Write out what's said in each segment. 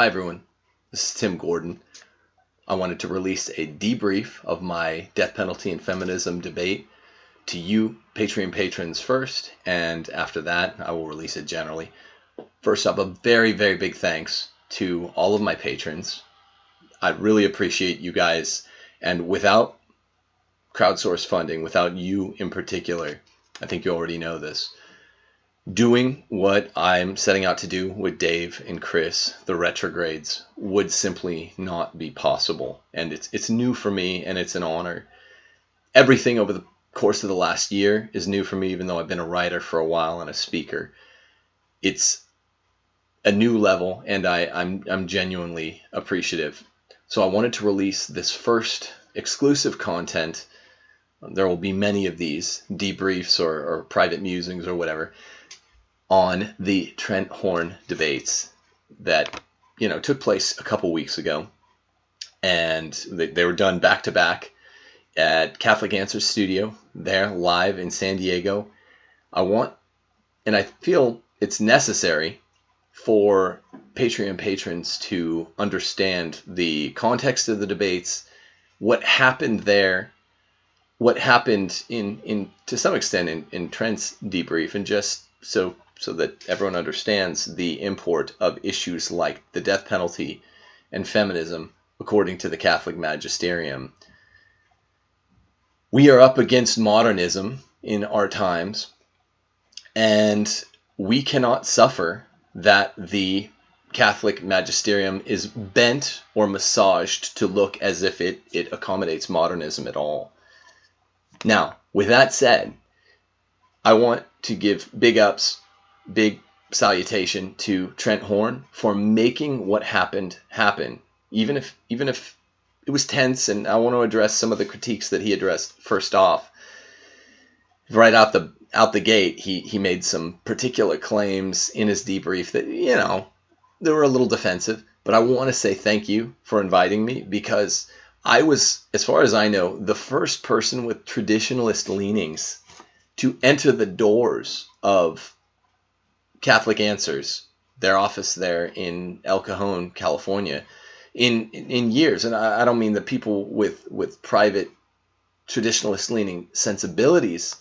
Hi, everyone. This is Tim Gordon. I wanted to release a debrief of my death penalty and feminism debate to you, Patreon patrons, first, and after that, I will release it generally. First up, a very, very big thanks to all of my patrons. I really appreciate you guys, and without crowdsource funding, without you in particular, I think you already know this doing what I'm setting out to do with Dave and Chris, the retrogrades, would simply not be possible. And it's it's new for me and it's an honor. Everything over the course of the last year is new for me, even though I've been a writer for a while and a speaker. It's a new level and I, I'm I'm genuinely appreciative. So I wanted to release this first exclusive content. There will be many of these debriefs or, or private musings or whatever on the Trent Horn debates that you know took place a couple weeks ago, and they, they were done back to back at Catholic Answers Studio there live in San Diego. I want, and I feel it's necessary for Patreon patrons to understand the context of the debates, what happened there, what happened in in to some extent in, in Trent's debrief, and just so so that everyone understands the import of issues like the death penalty and feminism according to the Catholic magisterium. We are up against modernism in our times, and we cannot suffer that the Catholic magisterium is bent or massaged to look as if it, it accommodates modernism at all. Now, with that said, I want to give big ups big salutation to Trent Horn for making what happened happen. Even if even if it was tense, and I want to address some of the critiques that he addressed first off. Right out the out the gate, he he made some particular claims in his debrief that you know they were a little defensive. But I want to say thank you for inviting me because I was, as far as I know, the first person with traditionalist leanings to enter the doors of Catholic Answers, their office there in El Cajon, California, in in years. And I, I don't mean that people with with private traditionalist leaning sensibilities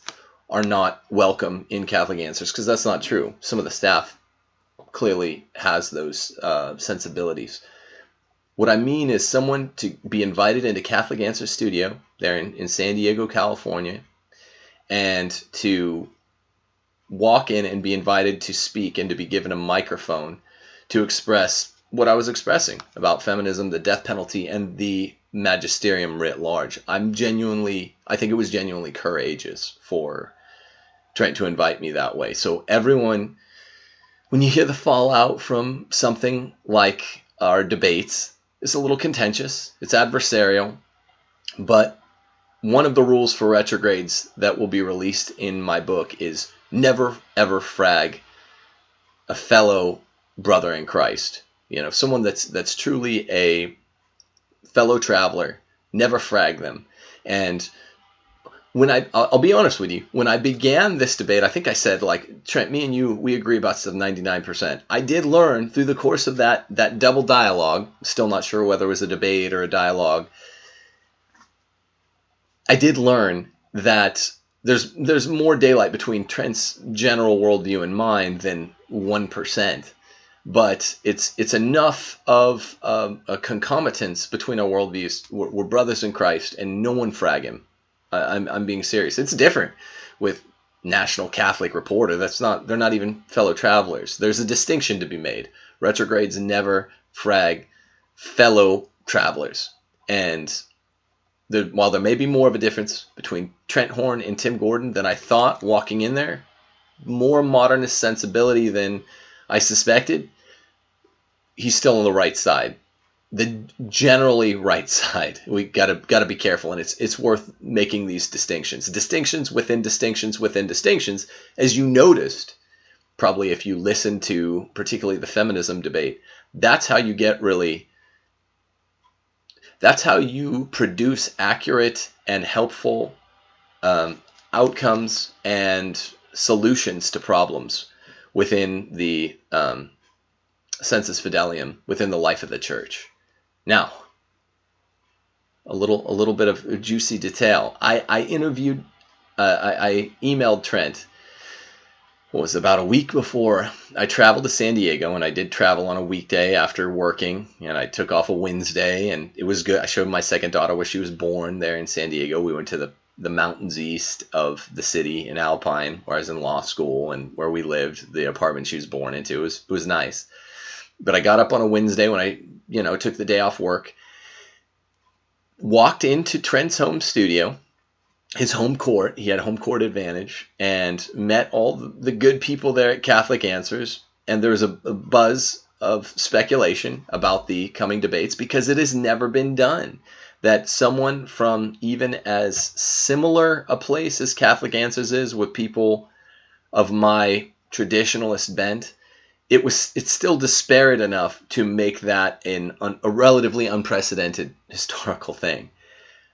are not welcome in Catholic Answers because that's not true. Some of the staff clearly has those uh, sensibilities. What I mean is someone to be invited into Catholic Answers Studio there in, in San Diego, California, and to walk in and be invited to speak and to be given a microphone to express what I was expressing about feminism, the death penalty, and the magisterium writ large. I'm genuinely, I think it was genuinely courageous for Trent to invite me that way. So, everyone, when you hear the fallout from something like our debates, it's a little contentious, it's adversarial, but one of the rules for retrogrades that will be released in my book is never ever frag a fellow brother in Christ. You know, someone that's that's truly a fellow traveler. Never frag them. And when I, I'll be honest with you, when I began this debate, I think I said like Trent, me and you, we agree about some 99%. I did learn through the course of that that double dialogue. Still not sure whether it was a debate or a dialogue. I did learn that there's there's more daylight between Trent's general worldview and mine than one percent, but it's it's enough of um, a concomitance between our worldviews. We're, we're, brothers in Christ, and no one frag him. I, I'm I'm being serious. It's different with National Catholic Reporter. That's not they're not even fellow travelers. There's a distinction to be made. Retrogrades never frag fellow travelers, and there, while there may be more of a difference between Trent Horn and Tim Gordon than I thought walking in there, more modernist sensibility than I suspected, he's still on the right side. The generally right side. We gotta gotta be careful, and it's it's worth making these distinctions. Distinctions within distinctions within distinctions, as you noticed, probably if you listen to particularly the feminism debate, that's how you get really that's how you produce accurate and helpful um, outcomes and solutions to problems within the um, sensus fidelium within the life of the church. Now, a little a little bit of juicy detail. I, I interviewed, uh, I, I emailed Trent. What was about a week before I traveled to San Diego, and I did travel on a weekday after working, and I took off a Wednesday, and it was good. I showed my second daughter where she was born there in San Diego. We went to the the mountains east of the city in Alpine, where I was in law school and where we lived, the apartment she was born into. It was it was nice. But I got up on a Wednesday when I, you know, took the day off work, walked into Trent's home studio, his home court. He had home court advantage, and met all the good people there at Catholic Answers. And there was a, a buzz of speculation about the coming debates because it has never been done that someone from even as similar a place as Catholic Answers is with people of my traditionalist bent, it was it's still disparate enough to make that an, a relatively unprecedented historical thing.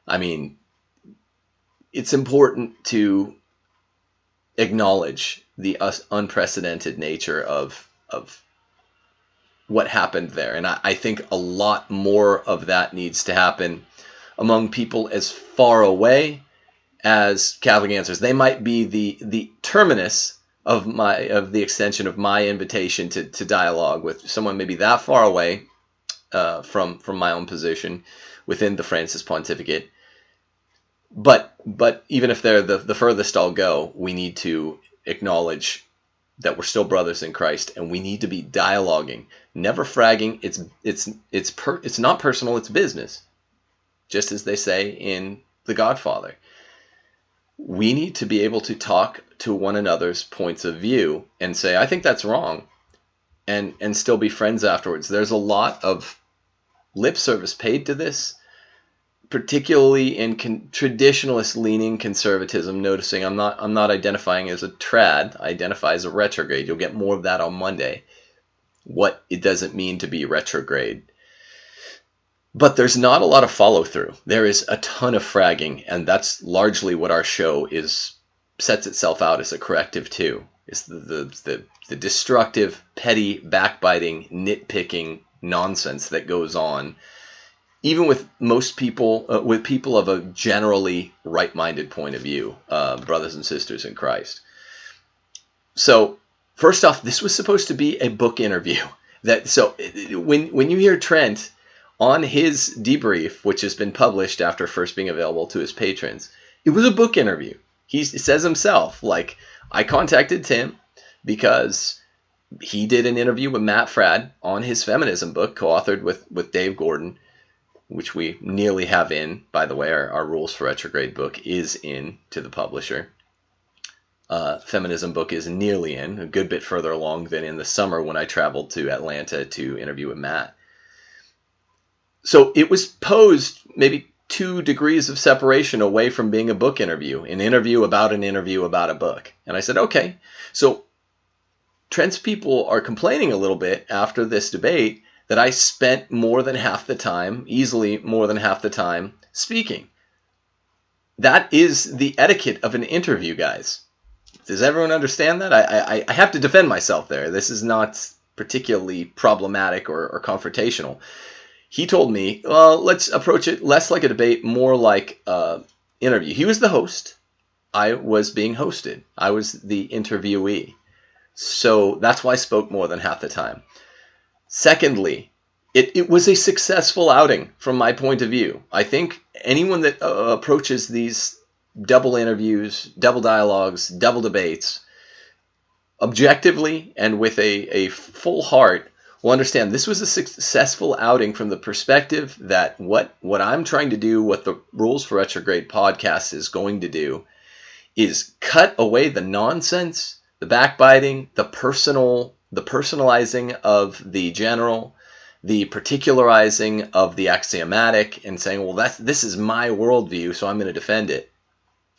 I mean, it's important to acknowledge the unprecedented nature of of what happened there, and I, I think a lot more of that needs to happen among people as far away as Catholic Answers. They might be the the terminus of my of the extension of my invitation to, to dialogue with someone maybe that far away uh, from from my own position within the Francis pontificate. But but even if they're the, the furthest I'll go, we need to acknowledge that we're still brothers in Christ and we need to be dialoguing, never fragging. It's it's it's per, it's not personal, it's business just as they say in The Godfather. We need to be able to talk to one another's points of view and say, I think that's wrong, and, and still be friends afterwards. There's a lot of lip service paid to this, particularly in con- traditionalist leaning conservatism. Noticing I'm not I'm not identifying as a trad. I identify as a retrograde. You'll get more of that on Monday. What it doesn't mean to be retrograde but there's not a lot of follow through. There is a ton of fragging, and that's largely what our show is sets itself out as a corrective to. Is the the, the, the destructive, petty, backbiting, nitpicking nonsense that goes on, even with most people, uh, with people of a generally right-minded point of view, uh, brothers and sisters in Christ. So, first off, this was supposed to be a book interview. That so when when you hear Trent on his debrief, which has been published after first being available to his patrons, it was a book interview. He says himself, like, I contacted Tim because he did an interview with Matt Fradd on his feminism book, co authored with, with Dave Gordon, which we nearly have in. By the way, our, our Rules for Retrograde book is in to the publisher. Uh, feminism book is nearly in, a good bit further along than in the summer when I traveled to Atlanta to interview with Matt so it was posed maybe two degrees of separation away from being a book interview, an interview about an interview about a book. And I said, okay. So Trent's people are complaining a little bit after this debate that I spent more than half the time, easily more than half the time, speaking. That is the etiquette of an interview, guys. Does everyone understand that? I, I, I have to defend myself there. This is not particularly problematic or, or confrontational he told me, well, let's approach it less like a debate, more like an interview. He was the host. I was being hosted. I was the interviewee. So that's why I spoke more than half the time. Secondly, it, it was a successful outing from my point of view. I think anyone that uh, approaches these double interviews, double dialogues, double debates objectively and with a, a full heart will understand this was a successful outing from the perspective that what what I'm trying to do, what the Rules for Retrograde podcast is going to do, is cut away the nonsense, the backbiting, the personal, the personalizing of the general, the particularizing of the axiomatic, and saying, well, that's this is my worldview, so I'm going to defend it.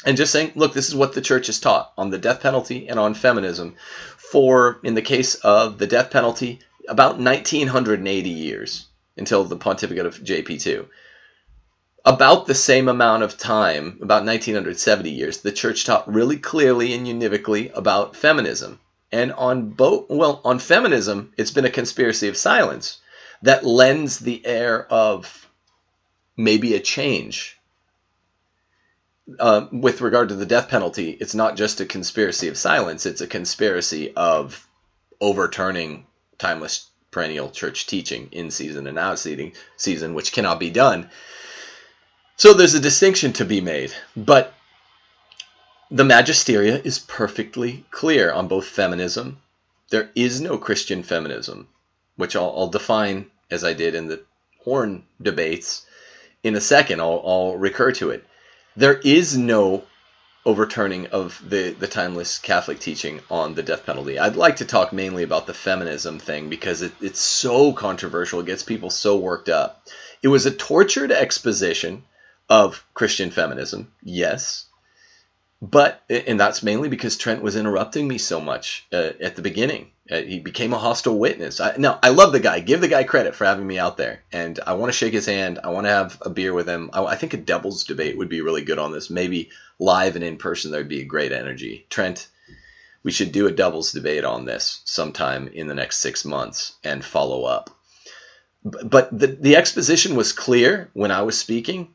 And just saying, look, this is what the church has taught on the death penalty and on feminism. For, in the case of the death penalty, about 1980 years until the pontificate of JP2. About the same amount of time, about 1970 years, the church taught really clearly and univocally about feminism. And on both, well, on feminism, it's been a conspiracy of silence that lends the air of maybe a change. Uh, with regard to the death penalty, it's not just a conspiracy of silence, it's a conspiracy of overturning timeless perennial church teaching in season and out season, which cannot be done. So there's a distinction to be made. But the Magisteria is perfectly clear on both feminism. There is no Christian feminism, which I'll, I'll define as I did in the Horn debates in a second. I'll, I'll recur to it. There is no overturning of the, the timeless Catholic teaching on the death penalty. I'd like to talk mainly about the feminism thing because it, it's so controversial. It gets people so worked up. It was a tortured exposition of Christian feminism, yes. But, and that's mainly because Trent was interrupting me so much uh, at the beginning. Uh, he became a hostile witness. I, now, I love the guy. Give the guy credit for having me out there. And I want to shake his hand. I want to have a beer with him. I, I think a doubles debate would be really good on this. Maybe live and in person, there'd be a great energy. Trent, we should do a doubles debate on this sometime in the next six months and follow up. But the, the exposition was clear when I was speaking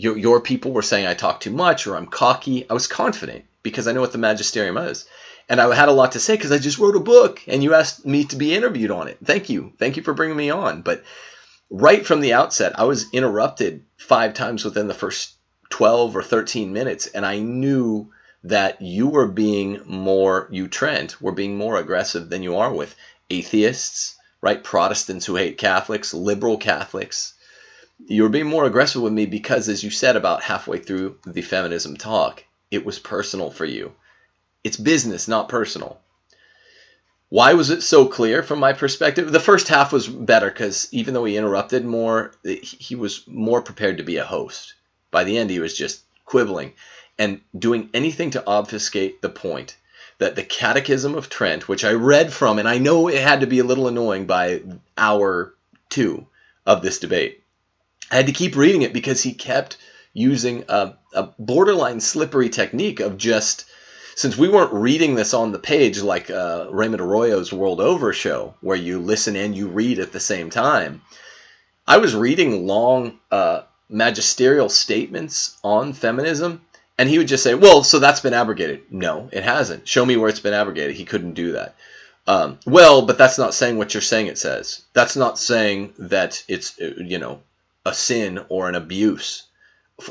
your, your people were saying I talk too much or I'm cocky. I was confident because I know what the magisterium is. And I had a lot to say because I just wrote a book and you asked me to be interviewed on it. Thank you. Thank you for bringing me on. But right from the outset, I was interrupted five times within the first 12 or 13 minutes. And I knew that you were being more, you, Trent, were being more aggressive than you are with atheists, right? Protestants who hate Catholics, liberal Catholics you were being more aggressive with me because, as you said about halfway through the feminism talk, it was personal for you. It's business, not personal. Why was it so clear from my perspective? The first half was better because even though he interrupted more, he was more prepared to be a host. By the end, he was just quibbling and doing anything to obfuscate the point that the Catechism of Trent, which I read from, and I know it had to be a little annoying by hour two of this debate I had to keep reading it because he kept using a, a borderline slippery technique of just since we weren't reading this on the page like uh, Raymond Arroyo's World Over show, where you listen and you read at the same time, I was reading long uh, magisterial statements on feminism, and he would just say, "Well, so that's been abrogated." No, it hasn't. Show me where it's been abrogated. He couldn't do that. Um, well, but that's not saying what you're saying it says. That's not saying that it's you know a sin or an abuse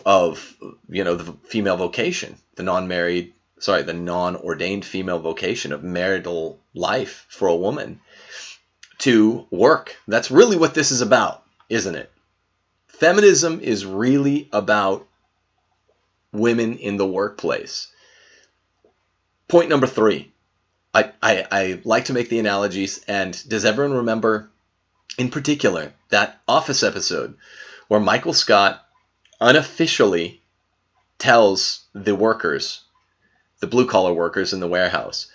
of you know the female vocation, the non-married, sorry, the non-ordained female vocation of marital life for a woman to work. That's really what this is about, isn't it? Feminism is really about women in the workplace. Point number three. I, I, I like to make the analogies, and does everyone remember in particular, that Office episode where Michael Scott unofficially tells the workers, the blue collar workers in the warehouse,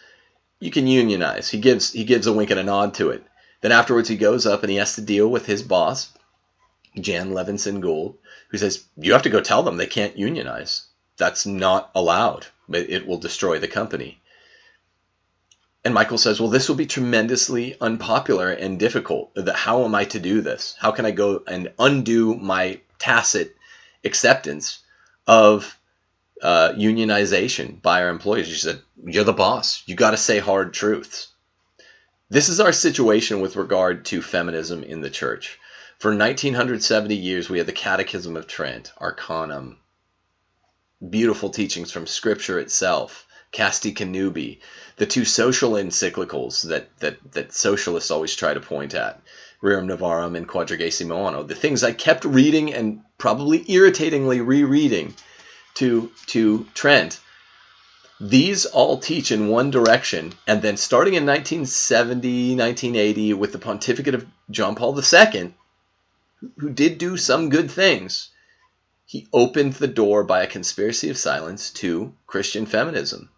you can unionize. He gives he gives a wink and a nod to it. Then afterwards he goes up and he has to deal with his boss, Jan Levinson Gould, who says, You have to go tell them they can't unionize. That's not allowed. It will destroy the company. And Michael says, Well, this will be tremendously unpopular and difficult. How am I to do this? How can I go and undo my tacit acceptance of uh, unionization by our employees? She said, You're the boss. You got to say hard truths. This is our situation with regard to feminism in the church. For 1970 years, we had the Catechism of Trent, Arcanum, beautiful teachings from Scripture itself, Casti Connubii, the two social encyclicals that, that, that socialists always try to point at, Rerum Novarum and Quadragesimo Anno, the things I kept reading and probably irritatingly rereading to, to Trent, these all teach in one direction. And then starting in 1970, 1980, with the pontificate of John Paul II, who did do some good things, he opened the door by a conspiracy of silence to Christian feminism.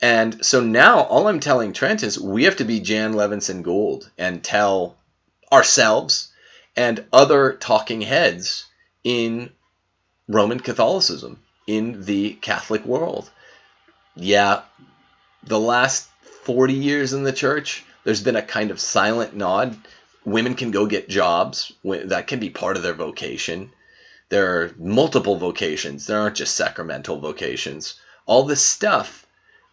And so now all I'm telling Trent is we have to be Jan Levinson Gould and tell ourselves and other talking heads in Roman Catholicism, in the Catholic world. Yeah, the last 40 years in the church, there's been a kind of silent nod. Women can go get jobs. That can be part of their vocation. There are multiple vocations. There aren't just sacramental vocations. All this stuff,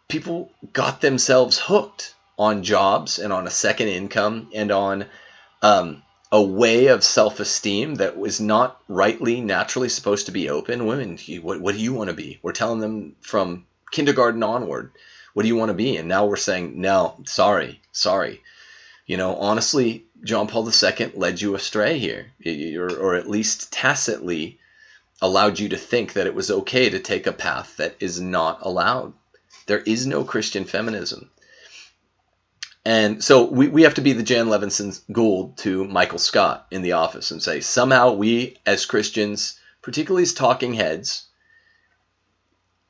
people got themselves hooked on jobs and on a second income and on um, a way of self-esteem that was not rightly naturally supposed to be open. Women what, what do you want to be? We're telling them from kindergarten onward what do you want to be? And now we're saying no sorry sorry. You know honestly john paul ii led you astray here. Or, or at least tacitly allowed you to think that it was okay to take a path that is not allowed there is no christian feminism and so we, we have to be the Jan Levinson Gould to Michael Scott in the office and say, somehow we as Christians, particularly as talking heads,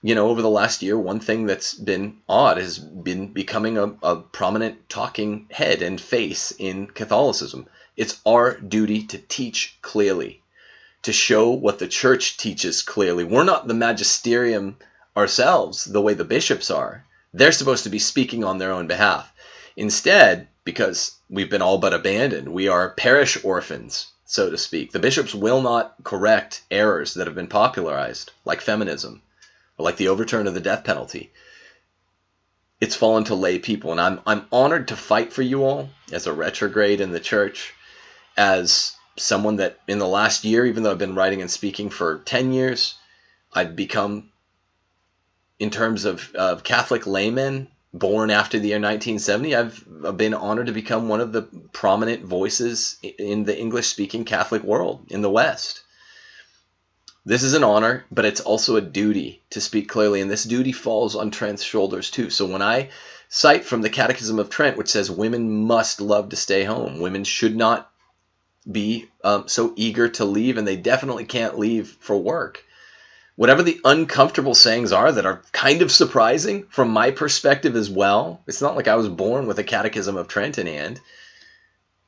you know, over the last year, one thing that's been odd has been becoming a, a prominent talking head and face in Catholicism. It's our duty to teach clearly, to show what the church teaches clearly. We're not the magisterium ourselves, the way the bishops are. They're supposed to be speaking on their own behalf. Instead, because we've been all but abandoned, we are parish orphans, so to speak. The bishops will not correct errors that have been popularized, like feminism, or like the overturn of the death penalty. It's fallen to lay people, and I'm I'm honored to fight for you all as a retrograde in the church, as someone that in the last year, even though I've been writing and speaking for 10 years, I've become, in terms of, of Catholic laymen, born after the year 1970, I've been honored to become one of the prominent voices in the English speaking Catholic world in the West. This is an honor, but it's also a duty to speak clearly, and this duty falls on Trent's shoulders too. So when I cite from the Catechism of Trent, which says women must love to stay home, women should not be um, so eager to leave, and they definitely can't leave for work whatever the uncomfortable sayings are that are kind of surprising from my perspective as well. It's not like I was born with a catechism of Trent in hand.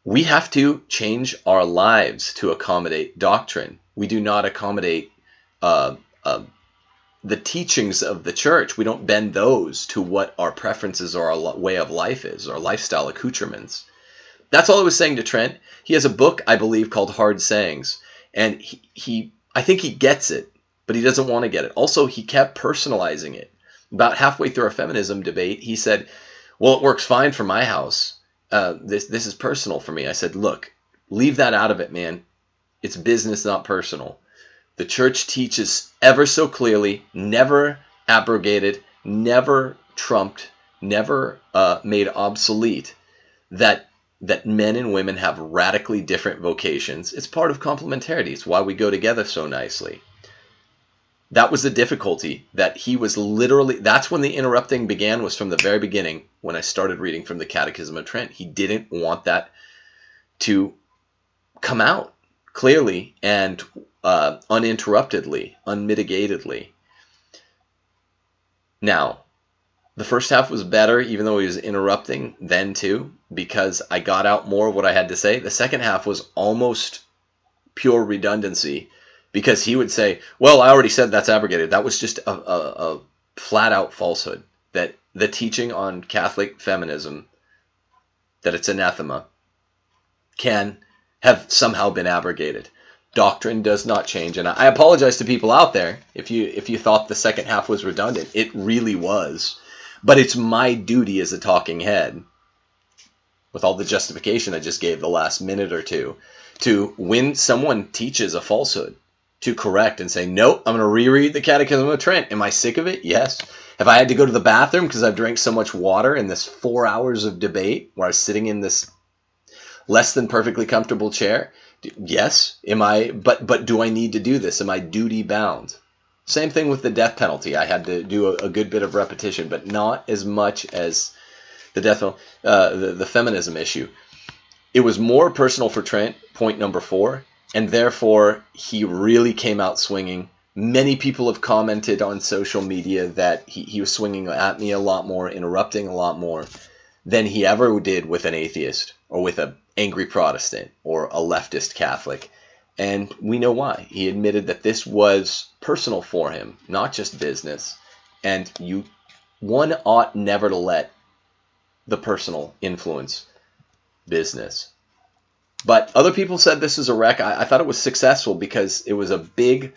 We have to change our lives to accommodate doctrine. We do not accommodate uh, uh, the teachings of the church. We don't bend those to what our preferences or our way of life is, our lifestyle accoutrements. That's all I was saying to Trent. He has a book, I believe, called Hard Sayings, and he, he I think he gets it but he doesn't want to get it. Also, he kept personalizing it. About halfway through our feminism debate, he said, "Well, it works fine for my house. Uh, this this is personal for me." I said, "Look, leave that out of it, man. It's business, not personal. The church teaches ever so clearly, never abrogated, never trumped, never uh, made obsolete that." That men and women have radically different vocations. It's part of complementarity. It's why we go together so nicely that was the difficulty that he was literally that's when the interrupting began was from the very beginning when i started reading from the catechism of trent. He didn't want that to come out clearly and uh, uninterruptedly unmitigatedly. Now the first half was better even though he was interrupting then too because i got out more of what i had to say. The second half was almost pure redundancy because he would say, "Well, I already said that's abrogated." That was just a, a, a flat out falsehood. That the teaching on Catholic feminism, that it's anathema, can have somehow been abrogated. Doctrine does not change, and I apologize to people out there if you if you thought the second half was redundant. It really was, but it's my duty as a talking head, with all the justification I just gave the last minute or two, to when someone teaches a falsehood, to correct and say, nope, I'm going to reread the Catechism of Trent. Am I sick of it? Yes. Have I had to go to the bathroom because I've drank so much water in this four hours of debate where I was sitting in this less than perfectly comfortable chair? Yes. Am I? But but do I need to do this? Am I duty bound? Same thing with the death penalty. I had to do a, a good bit of repetition, but not as much as the death uh, the, the feminism issue. It was more personal for Trent. Point number four and therefore he really came out swinging. Many people have commented on social media that he, he was swinging at me a lot more, interrupting a lot more than he ever did with an atheist or with an angry Protestant or a leftist Catholic. And we know why. He admitted that this was personal for him, not just business. And you one ought never to let the personal influence business. But other people said this was a wreck. I, I thought it was successful because it was a big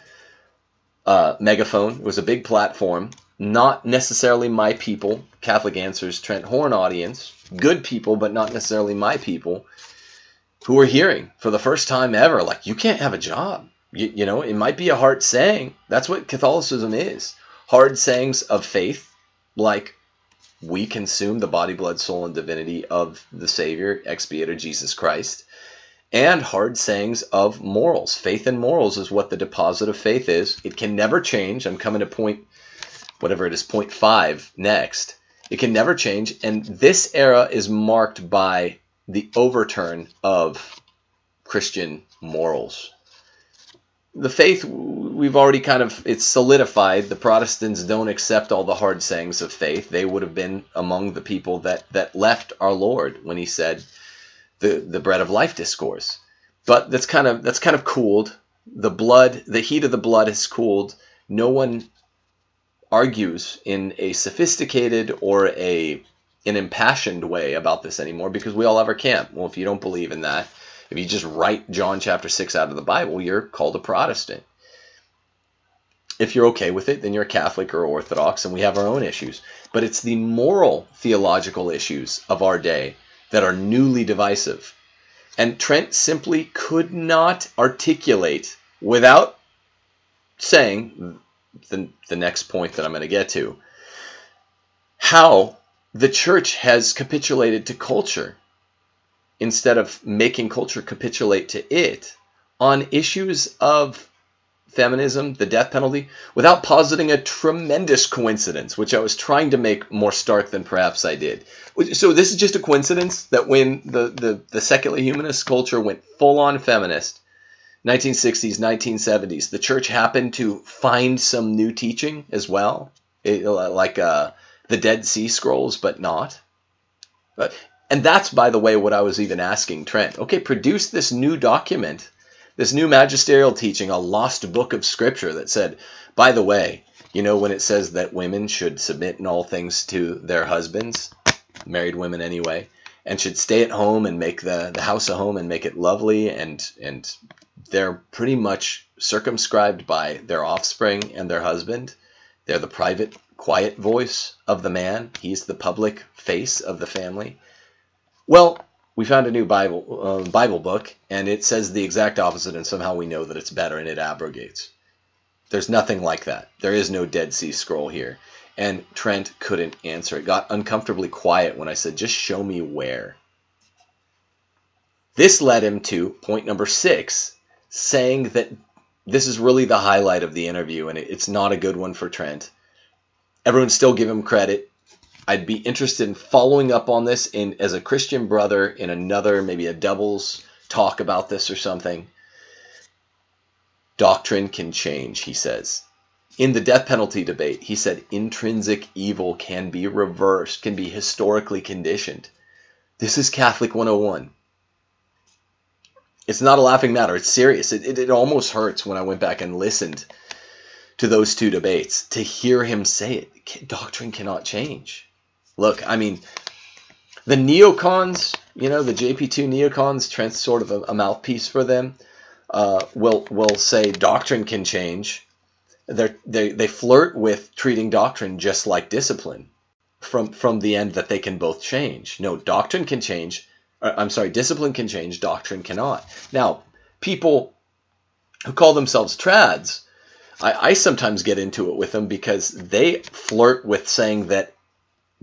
uh, megaphone, it was a big platform. Not necessarily my people, Catholic Answers, Trent Horn audience, good people, but not necessarily my people, who are hearing for the first time ever, like, you can't have a job. You, you know, it might be a hard saying. That's what Catholicism is hard sayings of faith, like we consume the body, blood, soul, and divinity of the Savior, expiator Jesus Christ, and hard sayings of morals. Faith and morals is what the deposit of faith is. It can never change. I'm coming to point, whatever it is, point five next. It can never change. And this era is marked by the overturn of Christian morals the faith we've already kind of it's solidified the protestants don't accept all the hard sayings of faith they would have been among the people that that left our lord when he said the the bread of life discourse but that's kind of that's kind of cooled the blood the heat of the blood has cooled no one argues in a sophisticated or a an impassioned way about this anymore because we all have our camp well if you don't believe in that if you just write John chapter 6 out of the Bible, you're called a Protestant. If you're okay with it, then you're a Catholic or Orthodox, and we have our own issues. But it's the moral theological issues of our day that are newly divisive. And Trent simply could not articulate without saying the, the next point that I'm going to get to how the church has capitulated to culture instead of making culture capitulate to it on issues of feminism, the death penalty, without positing a tremendous coincidence, which I was trying to make more stark than perhaps I did. So this is just a coincidence that when the, the, the secular humanist culture went full on feminist, 1960s, 1970s, the church happened to find some new teaching as well, it, like uh, the Dead Sea Scrolls, but not. But and that's, by the way, what I was even asking Trent. Okay, produce this new document, this new magisterial teaching, a lost book of scripture that said, by the way, you know, when it says that women should submit in all things to their husbands, married women anyway, and should stay at home and make the, the house a home and make it lovely, and, and they're pretty much circumscribed by their offspring and their husband. They're the private, quiet voice of the man, he's the public face of the family. Well, we found a new Bible uh, Bible book, and it says the exact opposite, and somehow we know that it's better, and it abrogates. There's nothing like that. There is no Dead Sea Scroll here. And Trent couldn't answer. It got uncomfortably quiet when I said, just show me where. This led him to point number six, saying that this is really the highlight of the interview, and it's not a good one for Trent. Everyone still give him credit. I'd be interested in following up on this in as a Christian brother in another maybe a doubles talk about this or something. Doctrine can change, he says. In the death penalty debate, he said intrinsic evil can be reversed, can be historically conditioned. This is Catholic 101. It's not a laughing matter. It's serious. It, it, it almost hurts when I went back and listened to those two debates to hear him say it. Doctrine cannot change. Look, I mean, the neocons, you know, the JP2 neocons, Trent's sort of a, a mouthpiece for them, uh, will will say doctrine can change. They're, they they flirt with treating doctrine just like discipline, from from the end that they can both change. No, doctrine can change. Uh, I'm sorry, discipline can change. Doctrine cannot. Now, people who call themselves trads, I, I sometimes get into it with them because they flirt with saying that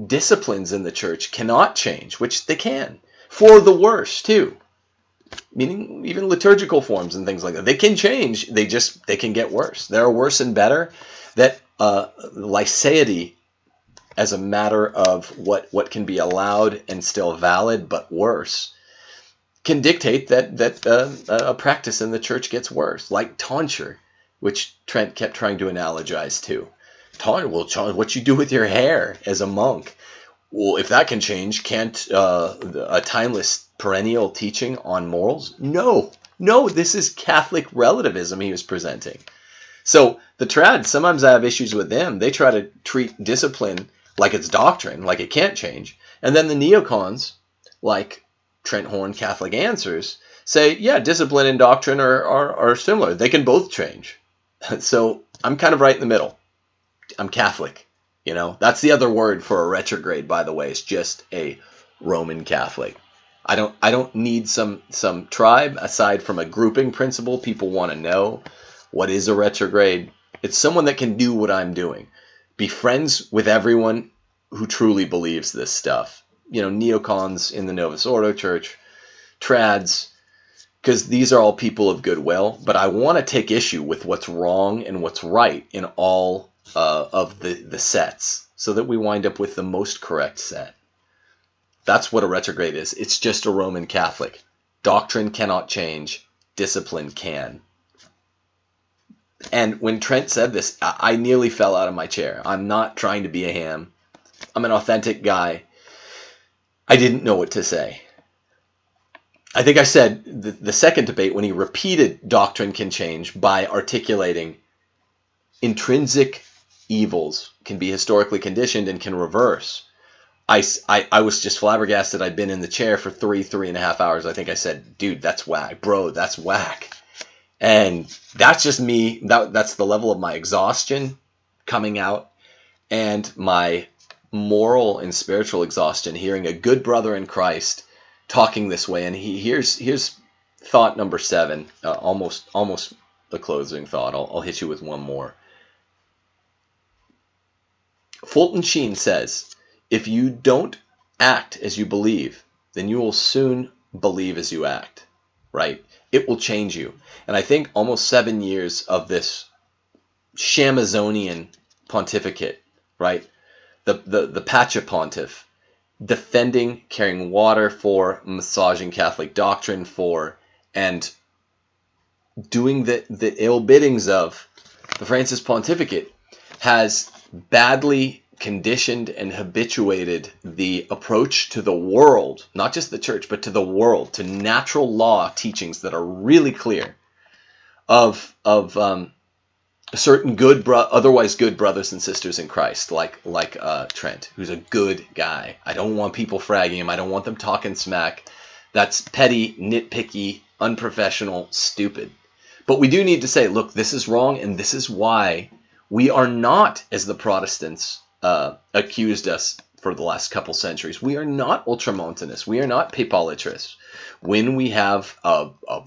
disciplines in the church cannot change, which they can, for the worse too. Meaning even liturgical forms and things like that. They can change, they just they can get worse. There are worse and better that uh, liceity as a matter of what, what can be allowed and still valid, but worse, can dictate that that uh, a practice in the church gets worse, like tonsure, which Trent kept trying to analogize to. Well, what you do with your hair as a monk? Well, if that can change, can't uh, a timeless perennial teaching on morals? No, no, this is Catholic relativism he was presenting. So the trad, sometimes I have issues with them. They try to treat discipline like it's doctrine, like it can't change. And then the neocons, like Trent Horn Catholic Answers, say, yeah, discipline and doctrine are, are, are similar. They can both change. so I'm kind of right in the middle. I'm Catholic. You know, that's the other word for a retrograde, by the way. It's just a Roman Catholic. I don't I don't need some some tribe aside from a grouping principle. People want to know what is a retrograde. It's someone that can do what I'm doing. Be friends with everyone who truly believes this stuff. You know, neocons in the Novus Ordo Church, trads, because these are all people of goodwill. But I want to take issue with what's wrong and what's right in all uh, of the, the sets so that we wind up with the most correct set. That's what a retrograde is. It's just a Roman Catholic. Doctrine cannot change, discipline can. And when Trent said this, I nearly fell out of my chair. I'm not trying to be a ham. I'm an authentic guy. I didn't know what to say. I think I said the, the second debate when he repeated doctrine can change by articulating intrinsic evils can be historically conditioned and can reverse. I, I, I was just flabbergasted. I'd been in the chair for three, three and a half hours. I think I said, dude, that's whack. Bro, that's whack. And that's just me. That, that's the level of my exhaustion coming out and my moral and spiritual exhaustion hearing a good brother in Christ talking this way. And he here's here's thought number seven, uh, almost almost the closing thought. I'll, I'll hit you with one more. Fulton Sheen says, if you don't act as you believe, then you will soon believe as you act, right? It will change you. And I think almost seven years of this Shamazonian pontificate, right? The, the, the Pacha pontiff, defending carrying water for, massaging Catholic doctrine for, and doing the, the ill biddings of the Francis pontificate has badly conditioned and habituated the approach to the world, not just the church, but to the world, to natural law teachings that are really clear of of um, certain good, bro- otherwise good brothers and sisters in Christ, like like uh, Trent, who's a good guy. I don't want people fragging him. I don't want them talking smack. That's petty, nitpicky, unprofessional, stupid. But we do need to say, look, this is wrong, and this is why we are not, as the Protestants uh, accused us for the last couple centuries. We are not ultramontanists. We are not papolatrists. When we have a, a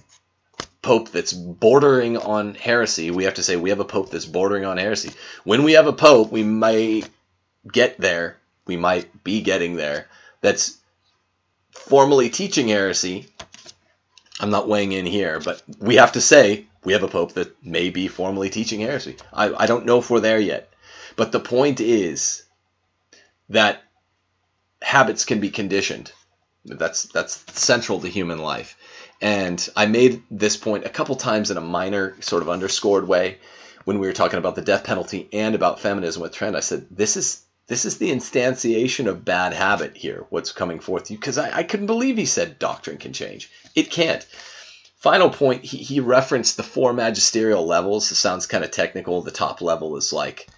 pope that's bordering on heresy, we have to say we have a pope that's bordering on heresy. When we have a pope, we might get there. We might be getting there. That's formally teaching heresy. I'm not weighing in here, but we have to say we have a pope that may be formally teaching heresy. I, I don't know if we're there yet. But the point is that habits can be conditioned. That's that's central to human life. And I made this point a couple times in a minor, sort of underscored way when we were talking about the death penalty and about feminism with Trent. I said this is this is the instantiation of bad habit here. What's coming forth because I, I couldn't believe he said doctrine can change. It can't. Final point. He, he referenced the four magisterial levels. It sounds kind of technical. The top level is like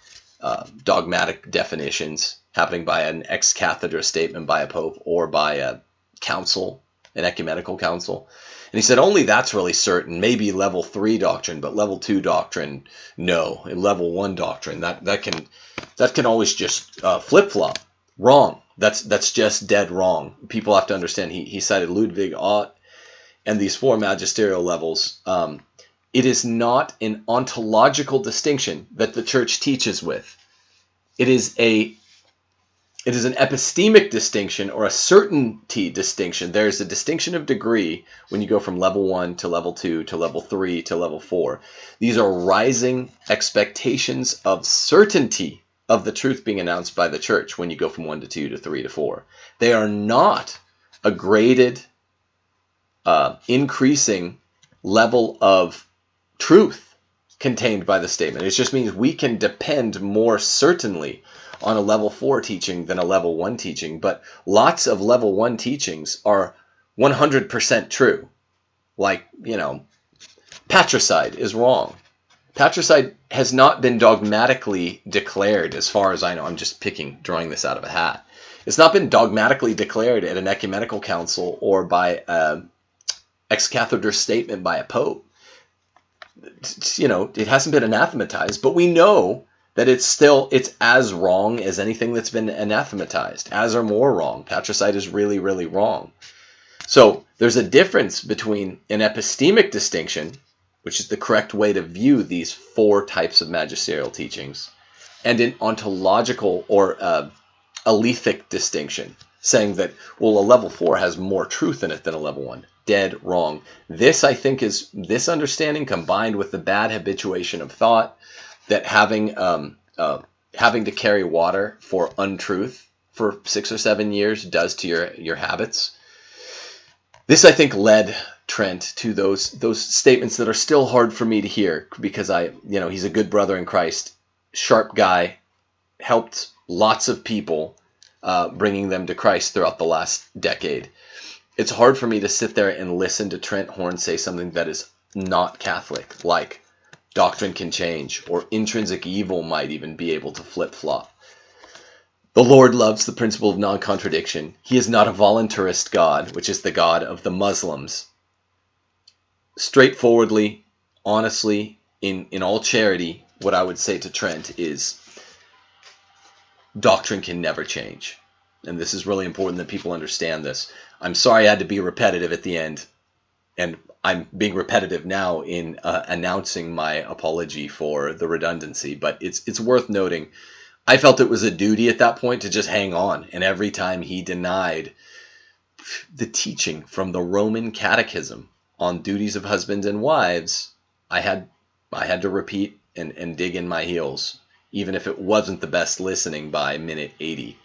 uh, dogmatic definitions happening by an ex cathedra statement by a pope or by a council, an ecumenical council. And he said only that's really certain. Maybe level three doctrine, but level two doctrine, no. And level one doctrine, that that can that can always just uh, flip flop. Wrong. That's that's just dead wrong. People have to understand. He he cited Ludwig Ott and these four magisterial levels. Um, it is not an ontological distinction that the church teaches with. It is a it is an epistemic distinction or a certainty distinction. There's a distinction of degree when you go from level 1 to level 2 to level 3 to level 4. These are rising expectations of certainty of the truth being announced by the church when you go from 1 to 2 to 3 to 4. They are not a graded, uh, increasing level of truth contained by the statement. It just means we can depend more certainly on a level 4 teaching than a level 1 teaching, but lots of level 1 teachings are 100% true. Like, you know, patricide is wrong. Patricide has not been dogmatically declared, as far as I know. I'm just picking, drawing this out of a hat. It's not been dogmatically declared at an ecumenical council or by an ex cathedra statement by a pope. You know, it hasn't been anathematized, but we know that it's still it's as wrong as anything that's been anathematized, as or more wrong. Patricide is really, really wrong. So there's a difference between an epistemic distinction, which is the correct way to view these four types of magisterial teachings, and an ontological or uh, alethic distinction, saying that, well, a level four has more truth in it than a level one. Dead wrong. This, I think, is this understanding combined with the bad habituation of thought that having um, uh, having to carry water for untruth for six or seven years does to your your habits. This, I think, led Trent to those those statements that are still hard for me to hear because I, you know, he's a good brother in Christ, sharp guy, helped lots of people, uh, bringing them to Christ throughout the last decade. It's hard for me to sit there and listen to Trent Horn say something that is not Catholic, like doctrine can change, or intrinsic evil might even be able to flip flop. The Lord loves the principle of non contradiction. He is not a voluntarist God, which is the God of the Muslims. Straightforwardly, honestly, in, in all charity, what I would say to Trent is doctrine can never change. And this is really important that people understand this. I'm sorry I had to be repetitive at the end. And I'm being repetitive now in uh, announcing my apology for the redundancy, but it's it's worth noting. I felt it was a duty at that point to just hang on, and every time he denied the teaching from the Roman Catechism on duties of husbands and wives, I had I had to repeat and, and dig in my heels, even if it wasn't the best listening by minute 80.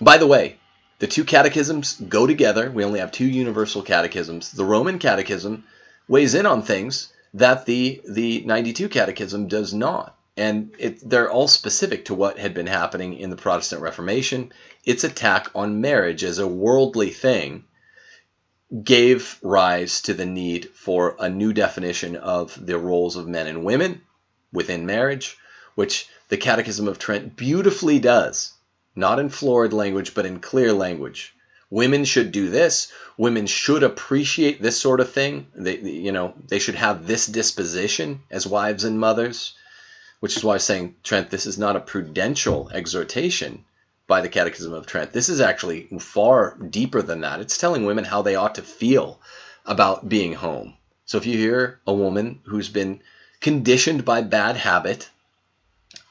By the way, the two catechisms go together. We only have two universal catechisms. The Roman catechism weighs in on things that the the 92 catechism does not. And it, they're all specific to what had been happening in the Protestant Reformation. Its attack on marriage as a worldly thing gave rise to the need for a new definition of the roles of men and women within marriage, which the Catechism of Trent beautifully does not in florid language, but in clear language. Women should do this. Women should appreciate this sort of thing. They, you know, they should have this disposition as wives and mothers, which is why I'm saying, Trent, this is not a prudential exhortation by the Catechism of Trent. This is actually far deeper than that. It's telling women how they ought to feel about being home. So if you hear a woman who's been conditioned by bad habit,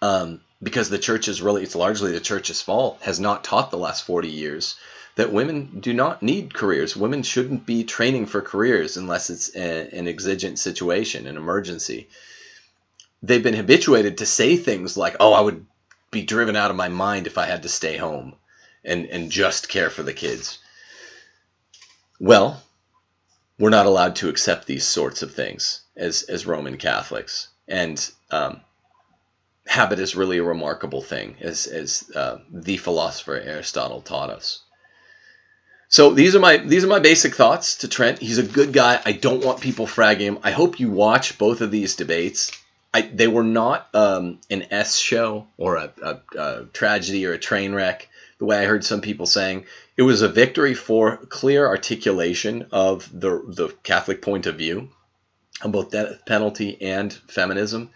um, because the church is really, it's largely the church's fault, has not taught the last 40 years that women do not need careers. Women shouldn't be training for careers unless it's a, an exigent situation, an emergency. They've been habituated to say things like, oh, I would be driven out of my mind if I had to stay home and, and just care for the kids. Well, we're not allowed to accept these sorts of things as, as Roman Catholics. And um, habit is really a remarkable thing, as, as uh, the philosopher Aristotle taught us. So these are my these are my basic thoughts to Trent. He's a good guy. I don't want people fragging him. I hope you watch both of these debates. I, they were not um, an S show or a, a, a tragedy or a train wreck. The way I heard some people saying, it was a victory for clear articulation of the the Catholic point of view on both death penalty and feminism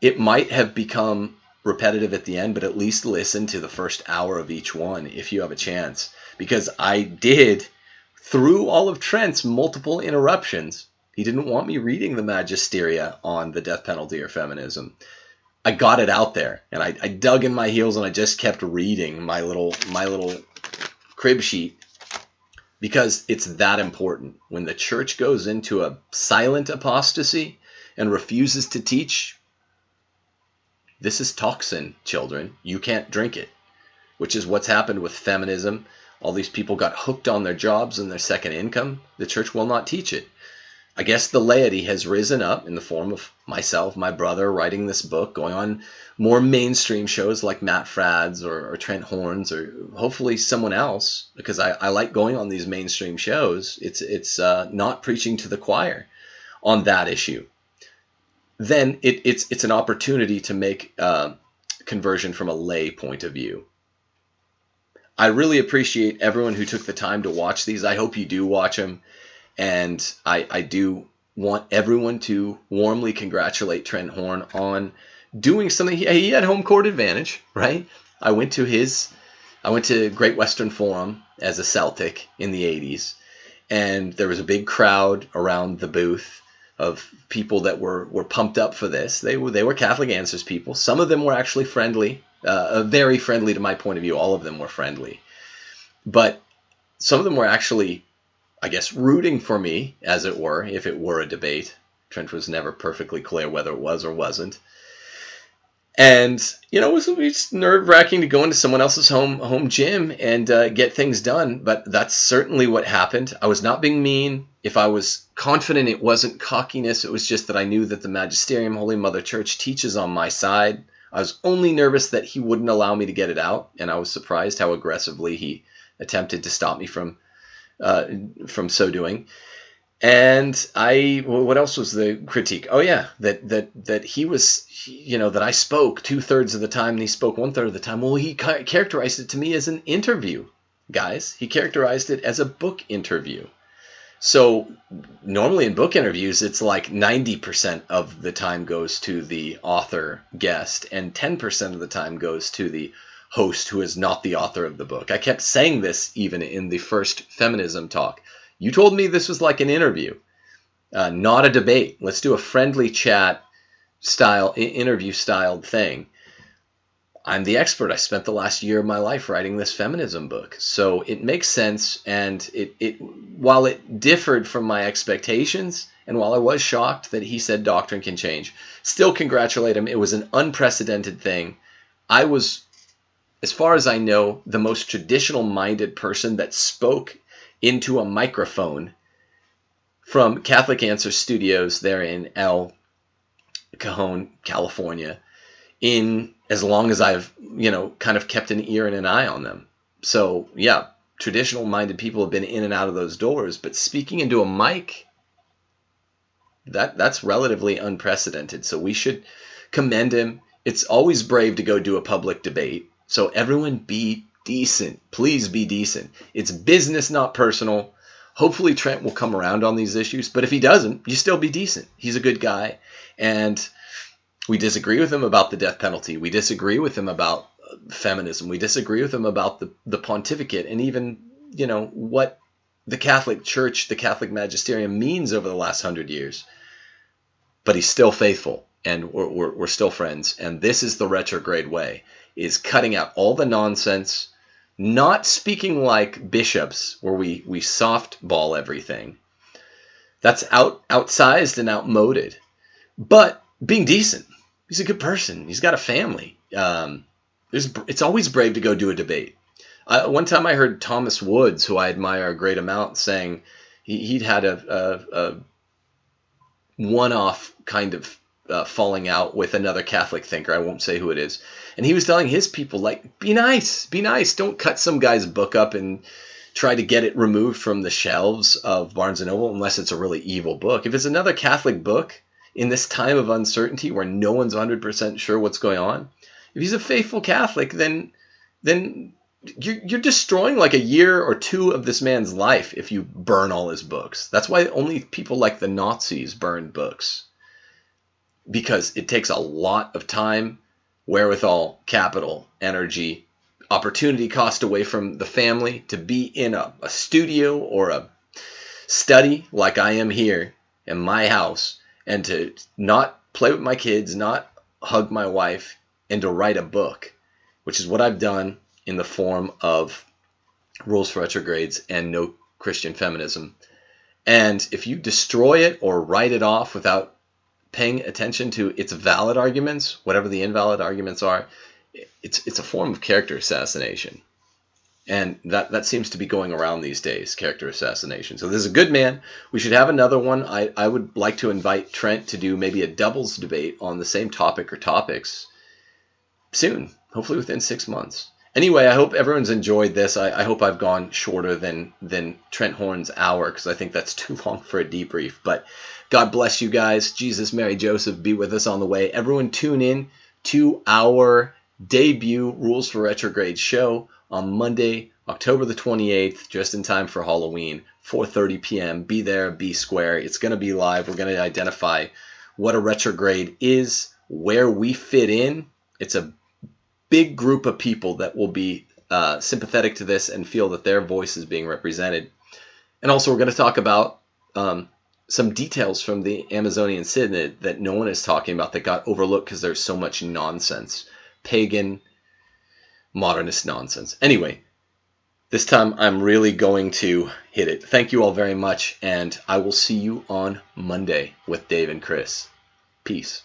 it might have become repetitive at the end, but at least listen to the first hour of each one if you have a chance. Because I did, through all of Trent's multiple interruptions, he didn't want me reading the magisteria on the death penalty or feminism. I got it out there and I, I dug in my heels and I just kept reading my little my little crib sheet because it's that important. When the church goes into a silent apostasy and refuses to teach this is toxin, children. You can't drink it, which is what's happened with feminism. All these people got hooked on their jobs and their second income. The church will not teach it. I guess the laity has risen up in the form of myself, my brother, writing this book, going on more mainstream shows like Matt Fradd's or, or Trent Horn's or hopefully someone else, because I, I like going on these mainstream shows. It's it's uh, not preaching to the choir on that issue then it, it's it's an opportunity to make uh, conversion from a lay point of view. I really appreciate everyone who took the time to watch these. I hope you do watch them. And I, I do want everyone to warmly congratulate Trent Horn on doing something. He, he had home court advantage, right? I went to his, I went to Great Western Forum as a Celtic in the 80s. And there was a big crowd around the booth of people that were, were pumped up for this. They were they were Catholic Answers people. Some of them were actually friendly, uh, very friendly to my point of view. All of them were friendly, but some of them were actually, I guess, rooting for me, as it were, if it were a debate. Trent was never perfectly clear whether it was or wasn't. And you know, it was, was nerve wracking to go into someone else's home home gym and uh, get things done. But that's certainly what happened. I was not being mean. If I was confident, it wasn't cockiness. It was just that I knew that the Magisterium, Holy Mother Church, teaches on my side. I was only nervous that he wouldn't allow me to get it out, and I was surprised how aggressively he attempted to stop me from uh, from so doing. And I, well, what else was the critique? Oh yeah, that that that he was, you know, that I spoke two thirds of the time and he spoke one third of the time. Well, he characterized it to me as an interview, guys. He characterized it as a book interview. So normally in book interviews, it's like 90% of the time goes to the author guest and 10% of the time goes to the host who is not the author of the book. I kept saying this even in the first feminism talk. You told me this was like an interview, uh, not a debate. Let's do a friendly chat style, interview styled thing. I'm the expert. I spent the last year of my life writing this feminism book. So it makes sense. And it, it while it differed from my expectations, and while I was shocked that he said doctrine can change, still congratulate him. It was an unprecedented thing. I was, as far as I know, the most traditional minded person that spoke into a microphone from Catholic Answer Studios there in El Cajon, California, in as long as I've, you know, kind of kept an ear and an eye on them. So, yeah, traditional minded people have been in and out of those doors, but speaking into a mic, that that's relatively unprecedented. So we should commend him. It's always brave to go do a public debate. So everyone be decent. Please be decent. It's business, not personal. Hopefully, Trent will come around on these issues, but if he doesn't, you still be decent. He's a good guy. And we disagree with him about the death penalty. We disagree with him about uh, feminism. We disagree with him about the, the pontificate and even, you know, what the Catholic Church, the Catholic magisterium means over the last hundred years. But he's still faithful and we're, we're, we're still friends. And this is the retrograde way, is cutting out all the nonsense, not speaking like bishops where we we softball everything. That's out outsized and outmoded, but being decent. He's a good person. He's got a family. Um, it's always brave to go do a debate. One time I heard Thomas Woods, who I admire a great amount, saying he, would had a, a, a one-off kind of uh, falling out with another Catholic thinker. I won't say who it is. And he was telling his people, like, be nice, be nice. Don't cut some guy's book up and try to get it removed from the shelves of Barnes and Noble unless it's a really evil book. If it's another Catholic book in this time of uncertainty where no one's 100% sure what's going on, if he's a faithful Catholic, then then you're, you're destroying like a year or two of this man's life if you burn all his books. That's why only people like the Nazis burned books because it takes a lot of time, wherewithal, capital, energy, opportunity cost away from the family to be in a, a studio or a study like I am here in my house and to not play with my kids, not hug my wife, and to write a book, which is what I've done in the form of Rules for Retrogrades and No Christian Feminism. And if you destroy it or write it off without paying attention to its valid arguments, whatever the invalid arguments are, it's it's a form of character assassination. And that, that seems to be going around these days, character assassination. So this is a good man. We should have another one. I, I would like to invite Trent to do maybe a doubles debate on the same topic or topics soon, hopefully within six months. Anyway, I hope everyone's enjoyed this. I, I hope I've gone shorter than than Trent Horn's hour because I think that's too long for a debrief. But God bless you guys. Jesus, Mary, Joseph, be with us on the way. Everyone tune in to our debut Rules for Retrograde show on Monday, October the 28th, just in time for Halloween, 4:30 p.m. Be there, be square. It's going to be live. We're going to identify what a retrograde is, where we fit in. It's a big group of people that will be uh, sympathetic to this and feel that their voice is being represented. And also, we're going to talk about um, some details from the Amazonian Synod that no one is talking about that got overlooked because there's so much nonsense, pagan, modernist nonsense. Anyway, this time I'm really going to hit it. Thank you all very much, and I will see you on Monday with Dave and Chris. Peace.